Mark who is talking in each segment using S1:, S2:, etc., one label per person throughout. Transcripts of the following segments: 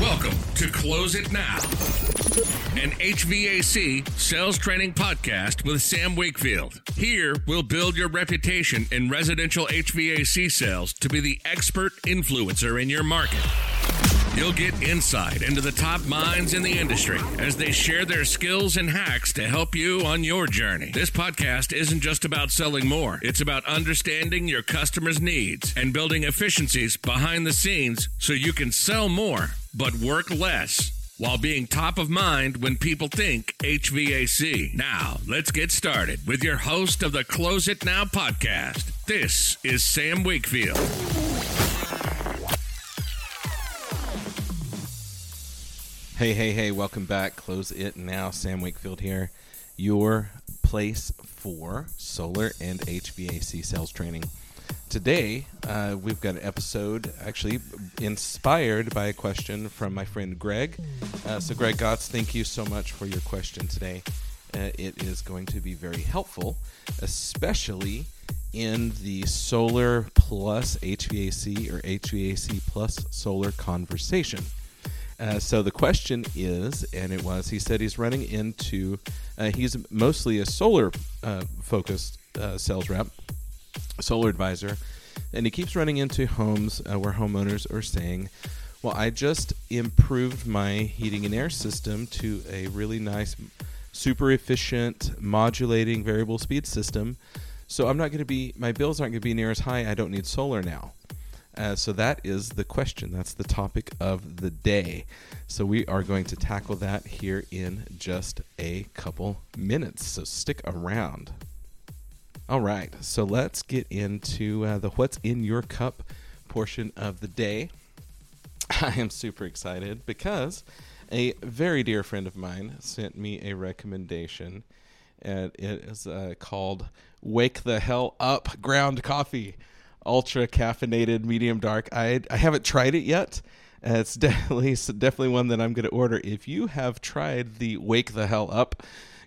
S1: Welcome to Close It Now, an HVAC sales training podcast with Sam Wakefield. Here, we'll build your reputation in residential HVAC sales to be the expert influencer in your market. You'll get insight into the top minds in the industry as they share their skills and hacks to help you on your journey. This podcast isn't just about selling more, it's about understanding your customers' needs and building efficiencies behind the scenes so you can sell more but work less while being top of mind when people think HVAC. Now, let's get started with your host of the Close It Now podcast. This is Sam Wakefield.
S2: Hey, hey, hey, welcome back. Close it now. Sam Wakefield here. Your place for solar and HVAC sales training. Today, uh, we've got an episode actually inspired by a question from my friend Greg. Uh, so, Greg Gotts, thank you so much for your question today. Uh, it is going to be very helpful, especially in the solar plus HVAC or HVAC plus solar conversation. Uh, so the question is, and it was, he said he's running into, uh, he's mostly a solar uh, focused uh, sales rep, solar advisor, and he keeps running into homes uh, where homeowners are saying, well, I just improved my heating and air system to a really nice, super efficient, modulating variable speed system. So I'm not going to be, my bills aren't going to be near as high. I don't need solar now. Uh, so that is the question. That's the topic of the day. So we are going to tackle that here in just a couple minutes. So stick around. All right. So let's get into uh, the what's in your cup portion of the day. I am super excited because a very dear friend of mine sent me a recommendation. And it is uh, called Wake the Hell Up Ground Coffee ultra caffeinated medium dark. I I haven't tried it yet. It's definitely it's definitely one that I'm going to order. If you have tried the Wake the Hell Up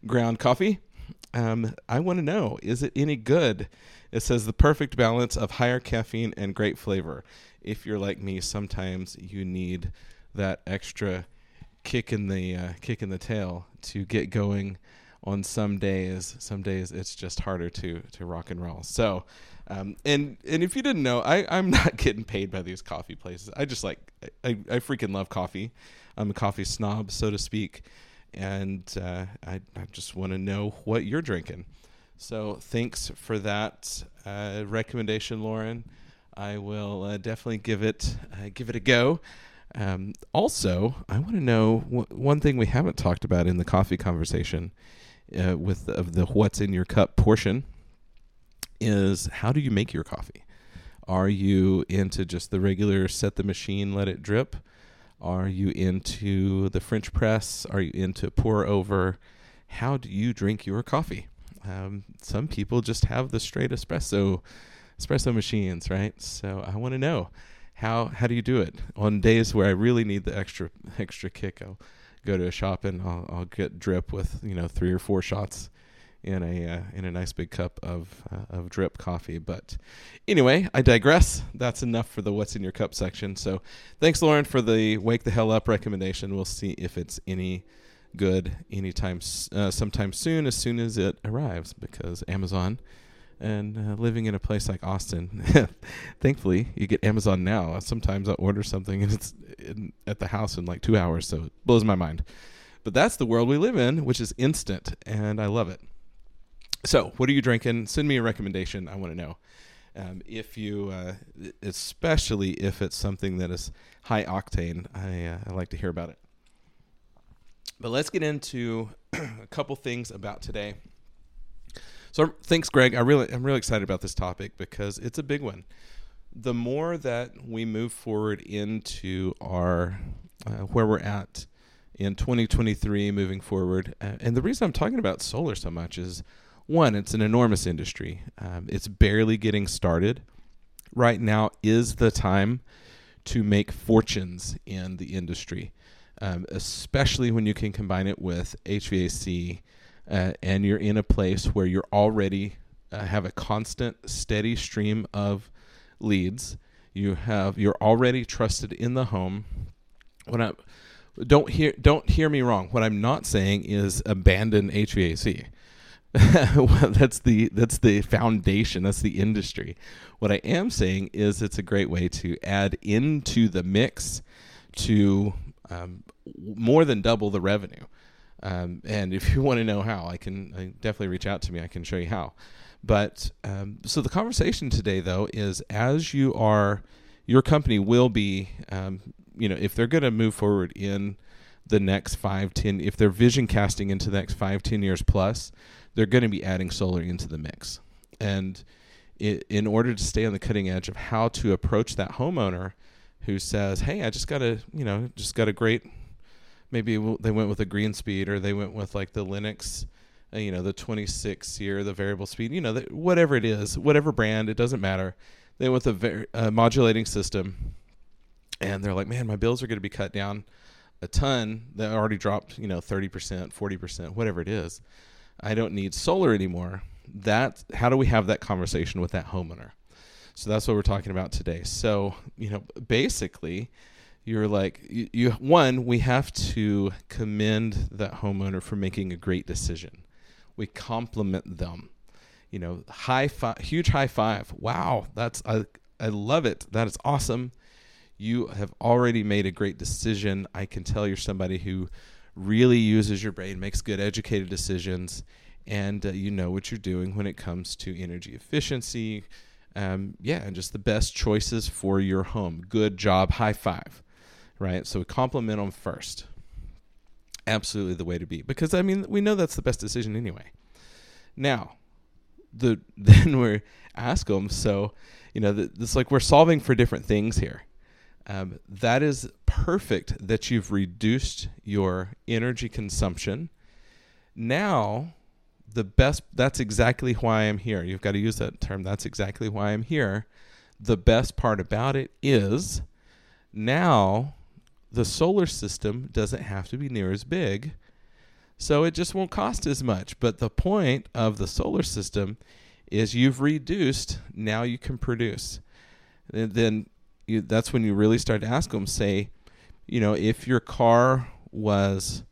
S2: ground coffee, um, I want to know is it any good? It says the perfect balance of higher caffeine and great flavor. If you're like me, sometimes you need that extra kick in the uh, kick in the tail to get going. On some days, some days it's just harder to to rock and roll. So um, and and if you didn't know, I I'm not getting paid by these coffee places. I just like I I freaking love coffee. I'm a coffee snob, so to speak, and uh, I I just want to know what you're drinking. So thanks for that uh, recommendation, Lauren. I will uh, definitely give it uh, give it a go. Um, also, I want to know one thing we haven't talked about in the coffee conversation uh, with of the what's in your cup portion is how do you make your coffee? Are you into just the regular set the machine, let it drip? Are you into the French press? Are you into pour over? How do you drink your coffee? Um, some people just have the straight espresso espresso machines, right? So I want to know how how do you do it on days where I really need the extra extra kick? I'll go to a shop and I'll, I'll get drip with you know three or four shots in a uh, in a nice big cup of uh, of drip coffee. But anyway, I digress. That's enough for the what's in your cup section. So thanks, Lauren, for the wake the hell up recommendation. We'll see if it's any good anytime uh, sometime soon, as soon as it arrives, because Amazon. And uh, living in a place like Austin, thankfully you get Amazon now. Sometimes I order something and it's in, at the house in like two hours, so it blows my mind. But that's the world we live in, which is instant, and I love it. So, what are you drinking? Send me a recommendation. I want to know. Um, if you, uh, especially if it's something that is high octane, I, uh, I like to hear about it. But let's get into a couple things about today. So, thanks, Greg. I really, I'm really excited about this topic because it's a big one. The more that we move forward into our uh, where we're at in 2023, moving forward, uh, and the reason I'm talking about solar so much is one, it's an enormous industry. Um, it's barely getting started. Right now is the time to make fortunes in the industry, um, especially when you can combine it with HVAC uh, and you're in a place where you're already uh, have a constant, steady stream of leads. You have you're already trusted in the home. what I don't hear don't hear me wrong. What I'm not saying is abandon HVAC. that's the that's the foundation. That's the industry. What I am saying is it's a great way to add into the mix to um, more than double the revenue. Um, and if you want to know how, I can I definitely reach out to me. I can show you how. But um, so the conversation today, though, is as you are, your company will be, um, you know, if they're going to move forward in the next five, ten, if they're vision casting into the next five, ten years plus, they're going to be adding solar into the mix. And it, in order to stay on the cutting edge of how to approach that homeowner who says, "Hey, I just got a, you know, just got a great maybe they went with a Greenspeed or they went with like the Lennox, uh, you know, the 26 SEER, the variable speed, you know, the, whatever it is, whatever brand, it doesn't matter. They went with a ver- modulating system, and they're like, man, my bills are going to be cut down a ton. They already dropped, you know, 30%, 40%, whatever it is. I don't need solar anymore. That how do we have that conversation with that homeowner? So that's what we're talking about today. So, you know, basically, you're like you, you, one we have to commend that homeowner for making a great decision we compliment them you know high five huge high five wow that's I, I love it that is awesome you have already made a great decision i can tell you're somebody who really uses your brain makes good educated decisions and uh, you know what you're doing when it comes to energy efficiency um, yeah and just the best choices for your home good job high five right? So compliment them first. Absolutely the way to be because I mean we know that's the best decision anyway. Now, the then we're ask them so you know it's like we're solving for different things here. Um, that is perfect that you've reduced your energy consumption. Now, the best that's exactly why I'm here. You've got to use that term. That's exactly why I'm here. The best part about it is now the solar system doesn't have to be near as big. So it just won't cost as much. But the point of the solar system is you've reduced, now you can produce. And then you, that's when you really start to ask them, say, you know, if your car was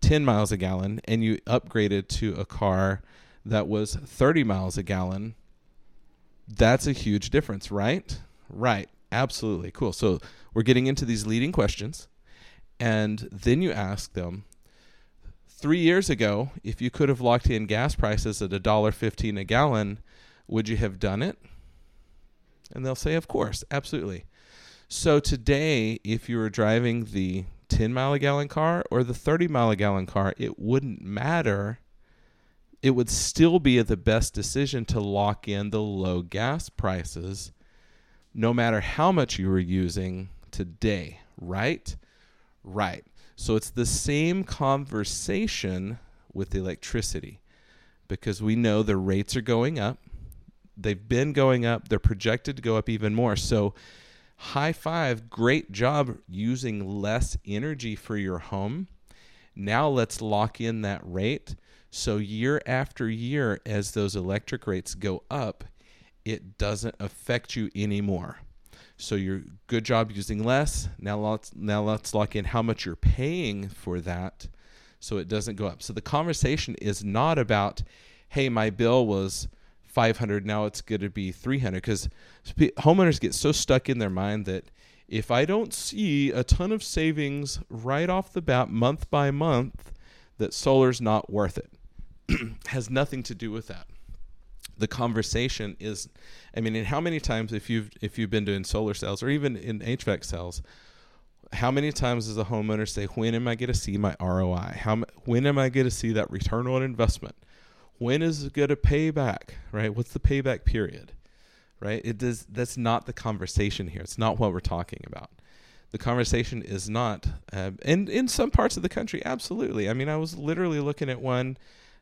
S2: 10 miles a gallon and you upgraded to a car that was 30 miles a gallon, that's a huge difference, right? Right. Absolutely. Cool. So we're getting into these leading questions. And then you ask them, three years ago, if you could have locked in gas prices at a dollar fifteen a gallon, would you have done it? And they'll say, of course, absolutely. So today, if you were driving the 10 mile a gallon car or the 30 mile a gallon car, it wouldn't matter. It would still be the best decision to lock in the low gas prices no matter how much you were using today, right? Right. So it's the same conversation with electricity because we know the rates are going up. They've been going up, they're projected to go up even more. So, high five, great job using less energy for your home. Now, let's lock in that rate. So, year after year, as those electric rates go up, it doesn't affect you anymore. So you're good job using less. Now let's now let's lock in how much you're paying for that so it doesn't go up. So the conversation is not about hey, my bill was 500, now it's going to be 300 cuz homeowners get so stuck in their mind that if I don't see a ton of savings right off the bat month by month that solar's not worth it. has nothing to do with that. The conversation is i mean and how many times if you've if you've been doing solar cells or even in hvac cells how many times does a homeowner say when am i going to see my roi how when am i going to see that return on investment when is it going to pay back right what's the payback period right it does that's not the conversation here it's not what we're talking about the conversation is not uh, and in some parts of the country absolutely i mean i was literally looking at one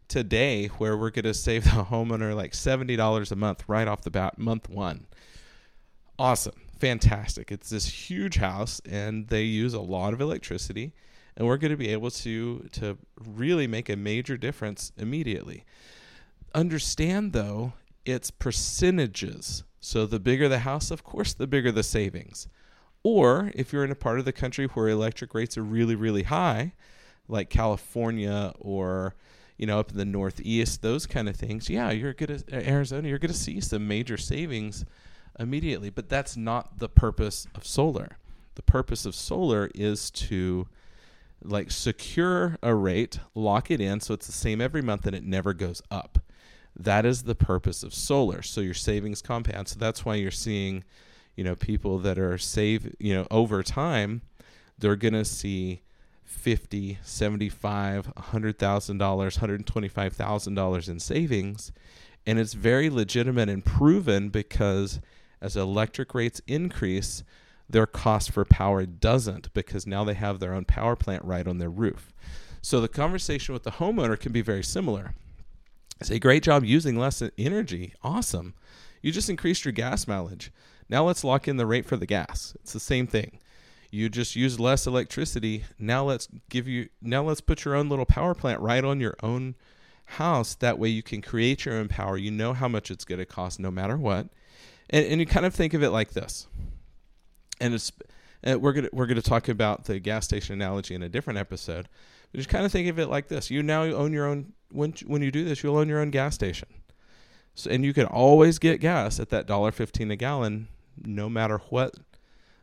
S2: today where we're going to save the homeowner like $70 a month right off the bat, month one. Awesome. Fantastic. It's this huge house and they use a lot of electricity and we're going to be able to to really make a major difference immediately. Understand though, it's percentages. So the bigger the house, of course, the bigger the savings. Or if you're in a part of the country where electric rates are really, really high, like California or you know up in the Northeast, those kind of things, yeah, you're gonna uh, Arizona, you're gonna see some major savings immediately. But that's not the purpose of solar. The purpose of solar is to like secure a rate, lock it in so it's the same every month and it never goes up. That is the purpose of solar. So your savings compound. So that's why you're seeing, you know, people that are save, you know, over time, they're going to see 50, 75, $100,000, $125,000 in savings. And it's very legitimate and proven because as electric rates increase, their cost for power doesn't because now they have their own power plant right on their roof. So the conversation with the homeowner can be very similar. Say, great job using less energy. Awesome. You just increased your gas mileage. Now let's lock in the rate for the gas. It's the same thing. You just use less electricity. Now let's give you now let's put your own little power plant right on your own house. That way you can create your own power. You know how much it's going to cost no matter what. And, and you kind of think of it like this. And it's uh, we're gonna we're gonna talk about the gas station analogy in a different episode. But just kind of think of it like this: you now own your own when when you do this, you'll own your own gas station. So, and you can always get gas at that dollar fifteen a gallon, no matter what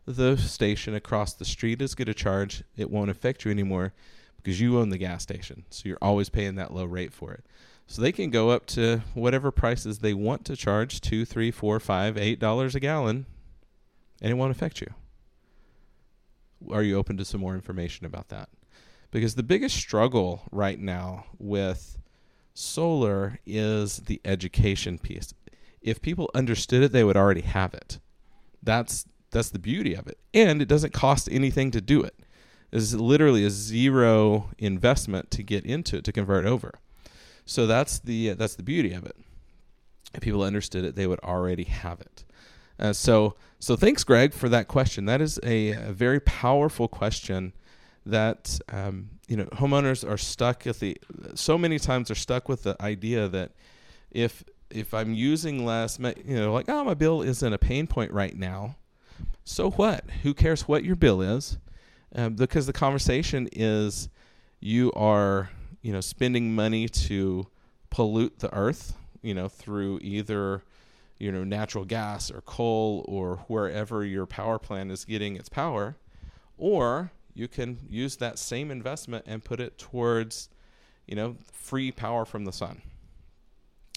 S2: the station across the street is going to charge. It won't affect you anymore because you own the gas station. So you're always paying that low rate for it. So they can go up to whatever prices they want to charge two, three, four, five, eight dollars a gallon, and it won't affect you. Are you open to some more information about that? because the biggest struggle right now with solar is the education piece. If people understood it, they would already have it. That's that's the beauty of it, and it doesn't cost anything to do it. It's literally a zero investment to get into it to convert over. So that's the that's the beauty of it. If people understood it, they would already have it. Uh, so so thanks, Greg, for that question. That is a, a very powerful question that um, you know homeowners are stuck with the so many times they're stuck with the idea that if if I'm using less, you know, like oh my bill isn't a pain point right now, so what? Who cares what your bill is? Um, because the conversation is you are you know spending money to pollute the earth, you know, through either you know natural gas or coal or wherever your power plant is getting its power, or you can use that same investment and put it towards, you know, free power from the sun.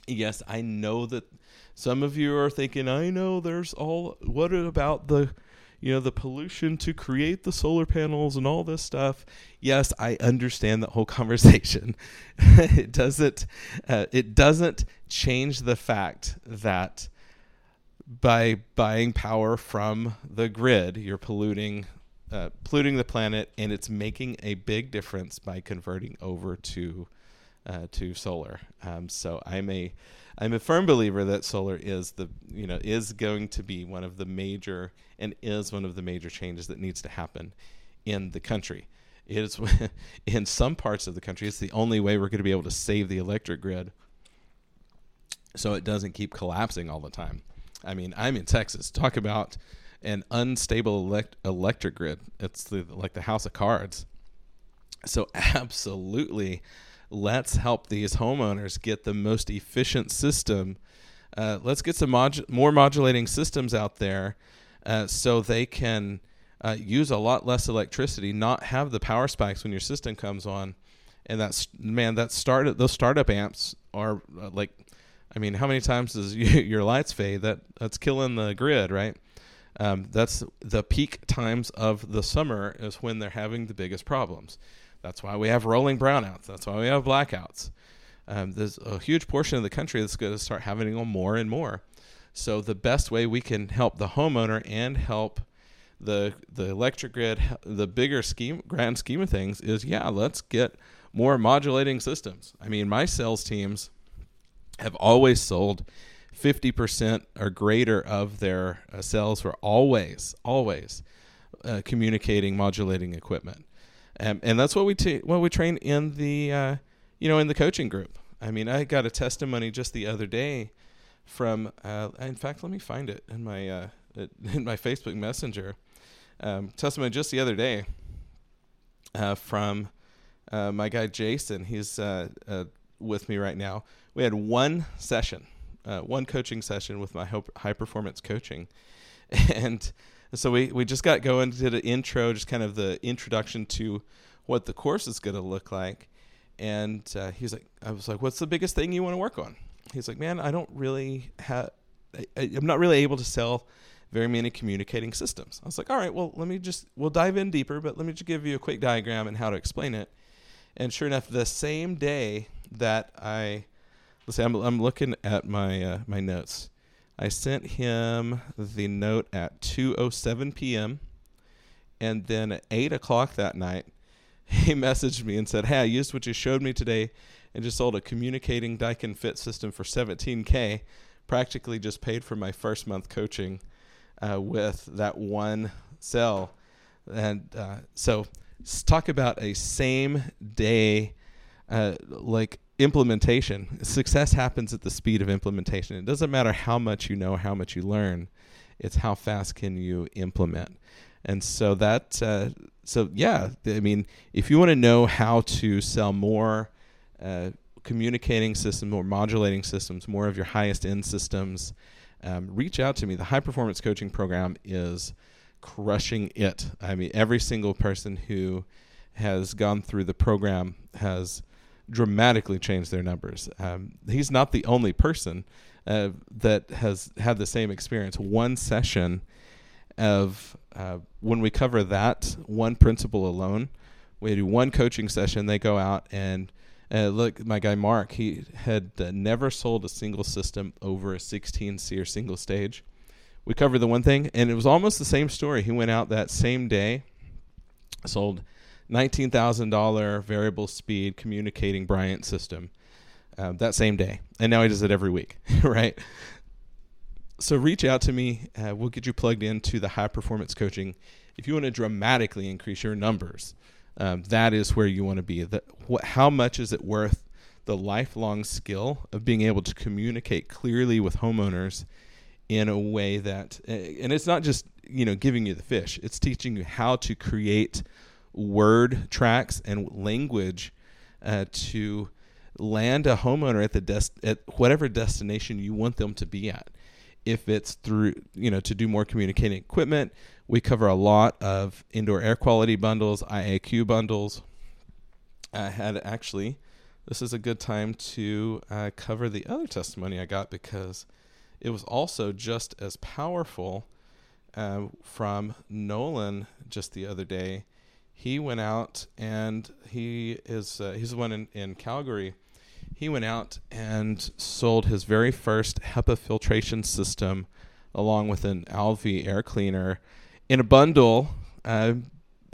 S2: Yes, I know that some of you are thinking, I know there's all, what about the, you know, the pollution to create the solar panels and all this stuff? Yes, I understand that whole conversation. it doesn't, uh, it doesn't change the fact that by buying power from the grid, you're polluting uh, polluting the planet, and it's making a big difference by converting over to uh, to solar. Um, so I'm a I'm a firm believer that solar is the you know is going to be one of the major and is one of the major changes that needs to happen in the country. It is in some parts of the country. It's the only way we're going to be able to save the electric grid, so it doesn't keep collapsing all the time. I mean, I'm in Texas. Talk about an unstable elect- electric grid. It's the, like the house of cards. So, absolutely, let's help these homeowners get the most efficient system. Uh, let's get some more modulating systems out there uh, so they can uh, use a lot less electricity, not have the power spikes when your system comes on. And that's man, that start those startup amps are uh, like, I mean, how many times does your lights fade? That that's killing the grid, right? Um, that's the peak times of the summer is when they're having the biggest problems. That's why we have rolling brownouts. That's why we have blackouts. Um, there's a huge portion of the country that's going to start having them more and more. So the best way we can help the homeowner and help the the electric grid, the bigger scheme, grand scheme of things, is yeah, let's get more modulating systems. I mean, my sales teams have always sold 50% or greater of their uh, cells were always, always uh, communicating modulating equipment. Um, and that's what we t- what we train in the uh, you know in the coaching group. I mean, I got a testimony just the other day from. Uh, in fact, let me find it in my uh, in my Facebook Messenger. um, testimony just the other day uh, from my guy Jason. He's with me right now. We had one session, uh, one coaching session with my high performance coaching, and so we we just got going, did an intro, just kind of the introduction to what the course is going to look like. And uh, he's like, I was like, what's the biggest thing you want to work on? He's like, man, I don't really have, I'm not really able to sell very many communicating systems. I was like, all right, well, let me just, we'll dive in deeper, but let me just give you a quick diagram and how to explain it. And sure enough, the same day that I, let's say, I'm, I'm looking at my uh, my notes. I sent him the note at 2:07 p.m. and then at eight o'clock that night, he messaged me and said, "Hey, I used what you showed me today, and just sold a communicating Daikin Fit system for 17k. Practically just paid for my first month coaching uh, with that one sell." And uh, so talk about a same day uh, like implementation. Success happens at the speed of implementation. It doesn't matter how much you know, how much you learn. It's how fast can you implement. And so that, uh, so yeah, I mean, if you want to know how to sell more uh, communicating systems, more modulating systems, more of your highest end systems, um, reach out to me. The high performance coaching program is crushing it. I mean, every single person who has gone through the program has dramatically changed their numbers. Um, he's not the only person uh, that has had the same experience. One session of uh, when we cover that one principle alone, we do one coaching session. They go out and uh, look, my guy Mark, he had uh, never sold a single system over a 16 seer single stage we covered the one thing, and it was almost the same story. He went out that same day, sold nineteen thousand dollar variable speed communicating Bryant system uh, that same day, and now he does it every week, right? So reach out to me. Uh, we'll get you plugged into the high performance coaching. If you want to dramatically increase your numbers, um, that is where you want to be. The, what, how much is it worth? The lifelong skill of being able to communicate clearly with homeowners in a way that and it's not just you know giving you the fish it's teaching you how to create word tracks and language uh, to land a homeowner at the des- at whatever destination you want them to be at if it's through you know to do more communicating equipment we cover a lot of indoor air quality bundles iaq bundles i had actually this is a good time to uh, cover the other testimony i got because it was also just as powerful uh, from Nolan just the other day. He went out and he is uh, he's the one in, in Calgary. He went out and sold his very first HEPA filtration system along with an Alvi air cleaner in a bundle. Uh,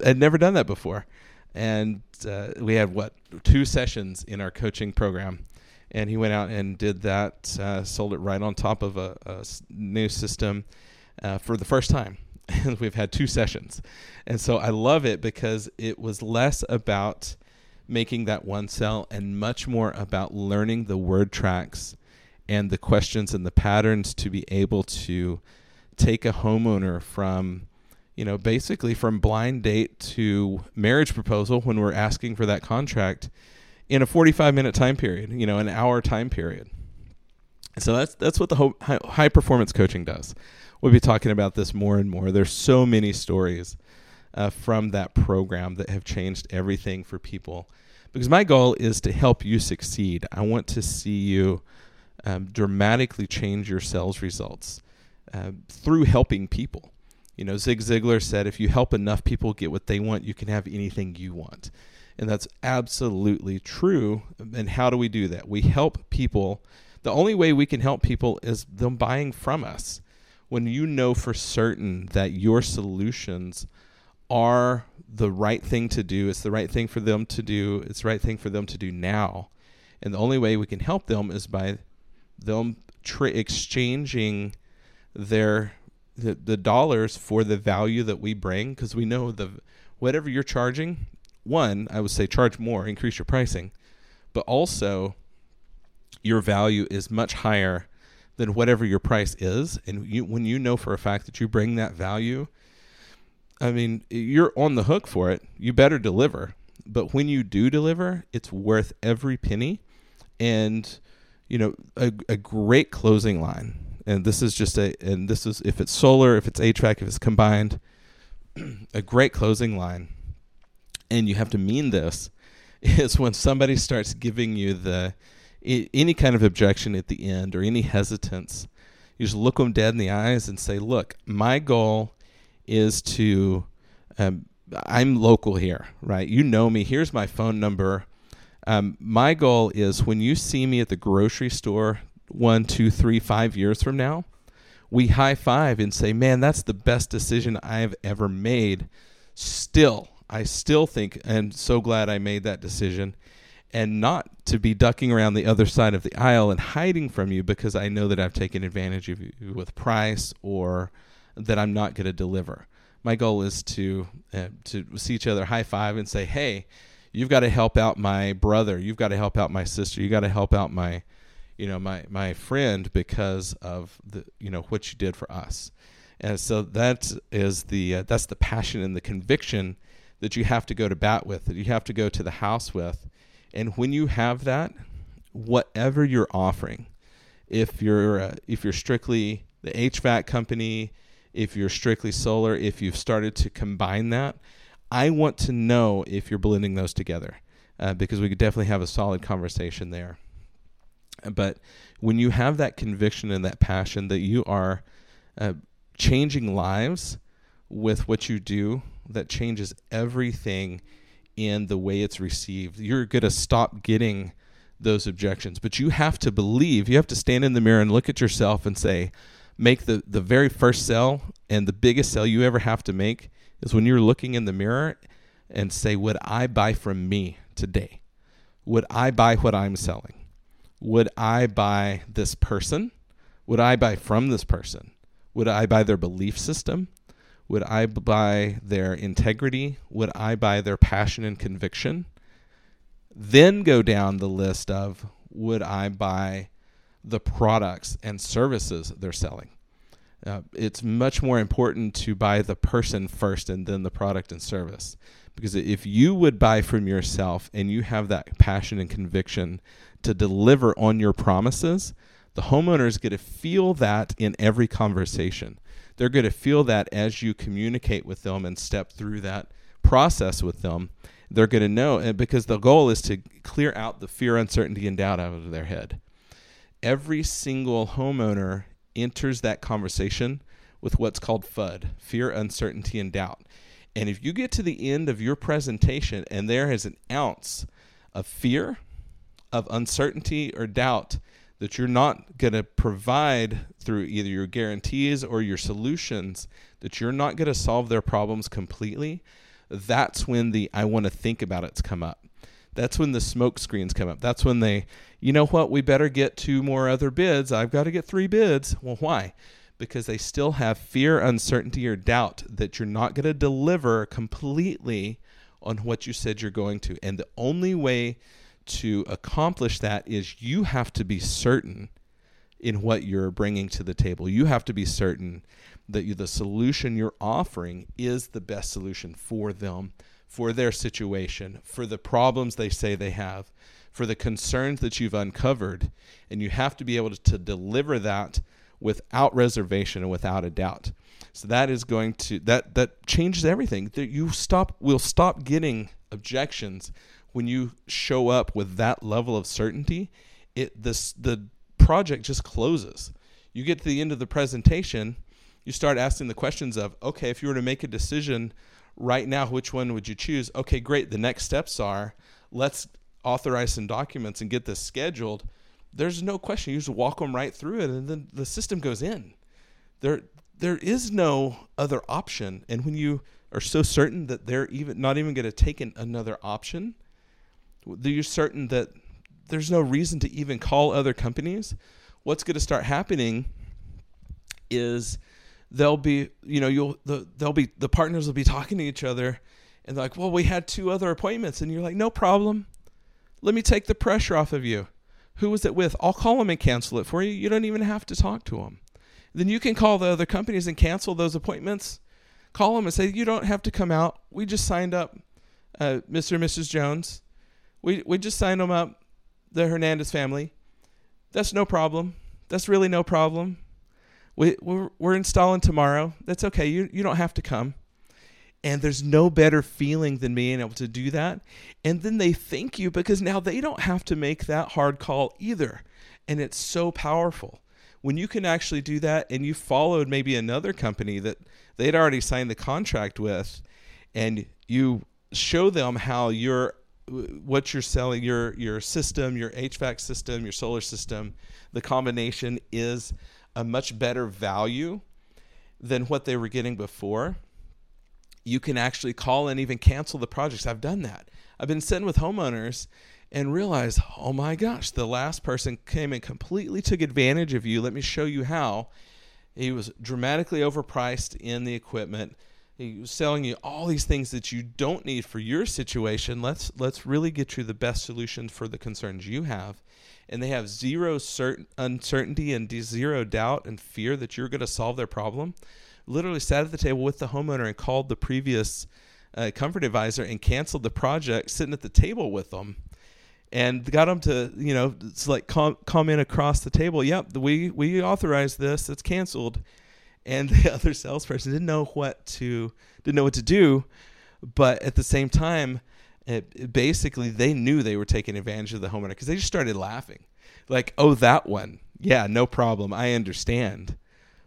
S2: I'd never done that before. And uh, we had what two sessions in our coaching program and he went out and did that, uh, sold it right on top of a, a new system uh, for the first time. And we've had two sessions. And so I love it because it was less about making that one sell and much more about learning the word tracks and the questions and the patterns to be able to take a homeowner from you know basically from blind date to marriage proposal when we're asking for that contract in a 45 minute time period, you know, an hour time period. So that's that's what the high performance coaching does. We'll be talking about this more and more. There's so many stories uh, from that program that have changed everything for people. Because my goal is to help you succeed. I want to see you um, dramatically change your sales results uh, through helping people. You know, Zig Ziglar said, if you help enough people get what they want, you can have anything you want. And that's absolutely true. And how do we do that? We help people. The only way we can help people is them buying from us. When you know for certain that your solutions are the right thing to do, it's the right thing for them to do, it's the right thing for them to do now. And the only way we can help them is by them tra- exchanging their the, the dollars for the value that we bring because we know the whatever you're charging one, I would say charge more, increase your pricing, but also your value is much higher than whatever your price is. And you, when you know for a fact that you bring that value, I mean, you're on the hook for it. You better deliver. But when you do deliver, it's worth every penny. And, you know, a, a great closing line. And this is just a, and this is if it's solar, if it's HVAC, if it's combined, a great closing line. And you have to mean this is when somebody starts giving you the, any kind of objection at the end or any hesitance, you just look them dead in the eyes and say, "Look, my goal is to. Um, I'm local here, right? You know me. Here's my phone number. Um, my goal is when you see me at the grocery store one, two, three, five years from now, we high five and say, "Man, that's the best decision I've ever made." Still, I still think, and so glad I made that decision and not to be ducking around the other side of the aisle and hiding from you because I know that I've taken advantage of you with price or that I'm not going to deliver. My goal is to uh, to see each other high five and say, "Hey, you've got to help out my brother. You've got to help out my sister. You got to help out my, you know, my my friend because of the you know what you did for us." And so that is the uh, that's the passion and the conviction that you have to go to bat with, that you have to go to the house with and when you have that, whatever you're offering, if you're uh, if you're strictly the HVAC company, if you're strictly solar, if you've started to combine that, I want to know if you're blending those together uh, because we could definitely have a solid conversation there. But when you have that conviction and that passion that you are uh, changing lives with what you do, that changes everything in the way it's received. You're going to stop getting those objections. But you have to believe, you have to stand in the mirror and look at yourself and say, make the, the very first sell and the biggest sell you ever have to make is when you're looking in the mirror and say, Would I buy from me today? Would I buy what I'm selling? Would I buy this person? Would I buy from this person? Would I buy their belief system? Would I buy their integrity? Would I buy their passion and conviction? Then go down the list of would I buy the products and services they're selling? Uh, it's much more important to buy the person first and then the product and service. Because if you would buy from yourself and you have that passion and conviction to deliver on your promises, the homeowners get to feel that in every conversation they're going to feel that as you communicate with them and step through that process with them. They're going to know and because the goal is to clear out the fear, uncertainty, and doubt out of their head. Every single homeowner enters that conversation with what's called FUD fear, uncertainty, and doubt. And if you get to the end of your presentation and there is an ounce of fear, of uncertainty, or doubt, that you're not going to provide through either your guarantees or your solutions, that you're not going to solve their problems completely, that's when the I want to think about it's come up. That's when the smoke screens come up. That's when they, you know what, we better get two more other bids. I've got to get three bids. Well, why? Because they still have fear, uncertainty, or doubt that you're not going to deliver completely on what you said you're going to. And the only way to accomplish that is you have to be certain in what you're bringing to the table. You have to be certain that you, the solution you're offering is the best solution for them, for their situation, for the problems they say they have, for the concerns that you've uncovered. And you have to be able to, to deliver that without reservation and without a doubt. So that is going to that that changes everything. That you stop will stop getting objections when you show up with that level of certainty, it this the project just closes. You get to the end of the presentation, you start asking the questions of, okay, if you were to make a decision right now, which one would you choose? Okay, great. The next steps are let's authorize some documents and get this scheduled. There's no question. You just walk them right through it, and then the system goes in. There, there is no other option. And when you are so certain that they're even not even going to take an, another option, you're certain that there's no reason to even call other companies. What's going to start happening is they'll be, you know, you'll the, they'll be the partners will be talking to each other, and they're like, well, we had two other appointments, and you're like, no problem. Let me take the pressure off of you. Who was it with? I'll call them and cancel it for you. You don't even have to talk to them. Then you can call the other companies and cancel those appointments call them and say, "You don't have to come out. We just signed up, uh, Mr. and Mrs. Jones. We we just signed them up, the Hernandez family. That's no problem. That's really no problem. We we're, we're installing tomorrow. That's okay. You you don't have to come." And there's no better feeling than being able to do that. And then they thank you because now they don't have to make that hard call either. And it's so powerful. When you can actually do that and you followed maybe another company that they'd already signed the contract with and you show them how your what you're selling your your system, your HVAC system, your solar system, the combination is a much better value than what they were getting before you can actually call and even cancel the projects. I've done that. I've been sitting with homeowners and realized, oh my gosh, the last person came and completely took advantage of you. Let me show you how. He was dramatically overpriced in the equipment. Selling you all these things that you don't need for your situation. Let's let's really get you the best solution for the concerns you have. And they have zero certain uncertainty and zero doubt and fear that you're going to solve their problem literally sat at the table with the homeowner and called the previous uh, comfort advisor and canceled the project sitting at the table with them and got them to you know it's like com- comment across the table yep we we authorized this it's canceled and the other salesperson didn't know what to didn't know what to do. But at the same time it, it basically they knew they were taking advantage of the homeowner because they just started laughing. Like oh that one. Yeah no problem. I understand.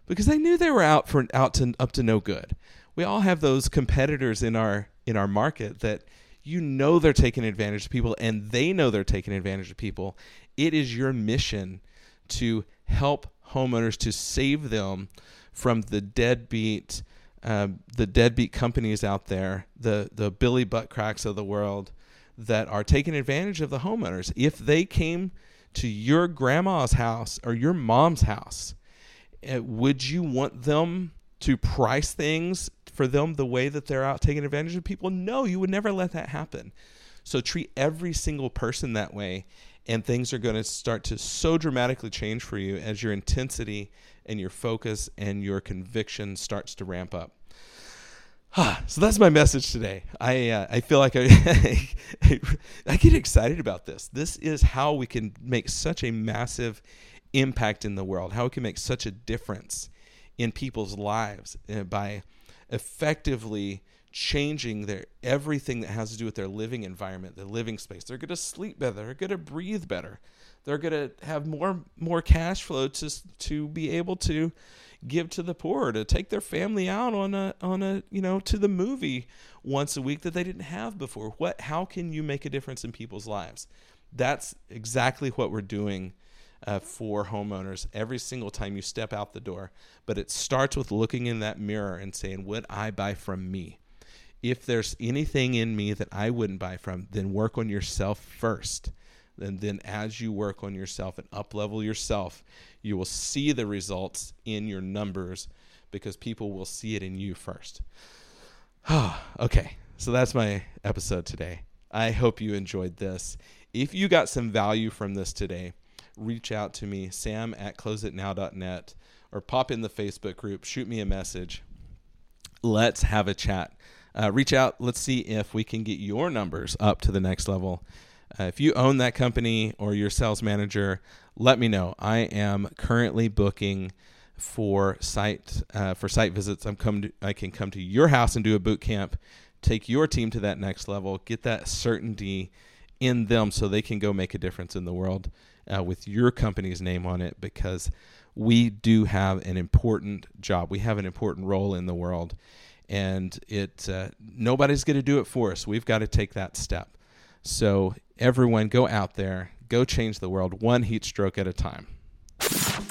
S2: Because they knew they were out for out to up to no good. We all have those competitors in our in our market that you know they're taking advantage of people and they know they're taking advantage of people. It is your mission to help homeowners to save them from the deadbeat um, the deadbeat companies out there, the the Billy butt cracks of the world that are taking advantage of the homeowners. If they came to your grandma's house or your mom's house uh, would you want them to price things for them the way that they're out taking advantage of people? No, you would never let that happen. So treat every single person that way, and things are going to start to so dramatically change for you as your intensity and your focus and your conviction starts to ramp up. so that's my message today. I uh, I feel like I, I I get excited about this. This is how we can make such a massive impact in the world, how we can make such a difference in people's lives uh, by effectively changing their everything that has to do with their living environment, their living space. They're going to sleep better, they're going to breathe better. They're going to have more more cash flow to to be able to give to the poor, to take their family out on a on a, you know, to the movie once a week that they didn't have before. What how can you make a difference in people's lives? That's exactly what we're doing uh, for homeowners every single time you step out the door. But it starts with looking in that mirror and saying, Would I buy from me? If there's anything in me that I wouldn't buy from, then work on yourself first. And then as you work on yourself and up level yourself, you will see the results in your numbers because people will see it in you first. okay, so that's my episode today. I hope you enjoyed this. If you got some value from this today, reach out to me, sam at closeitnow.net, or pop in the Facebook group, shoot me a message. Let's have a chat. Uh, reach out. Let's see if we can get your numbers up to the next level. Uh, if you own that company or your sales manager, let me know. I am currently booking for site uh, for site visits. I'm come to, I can come to your house and do a boot camp, take your team to that next level, get that certainty in them so they can go make a difference in the world uh, with your company's name on it because we do have an important job. We have an important role in the world, and it uh, nobody's going to do it for us. We've got to take that step. So everyone, go out there, go change the world one heat stroke at a time.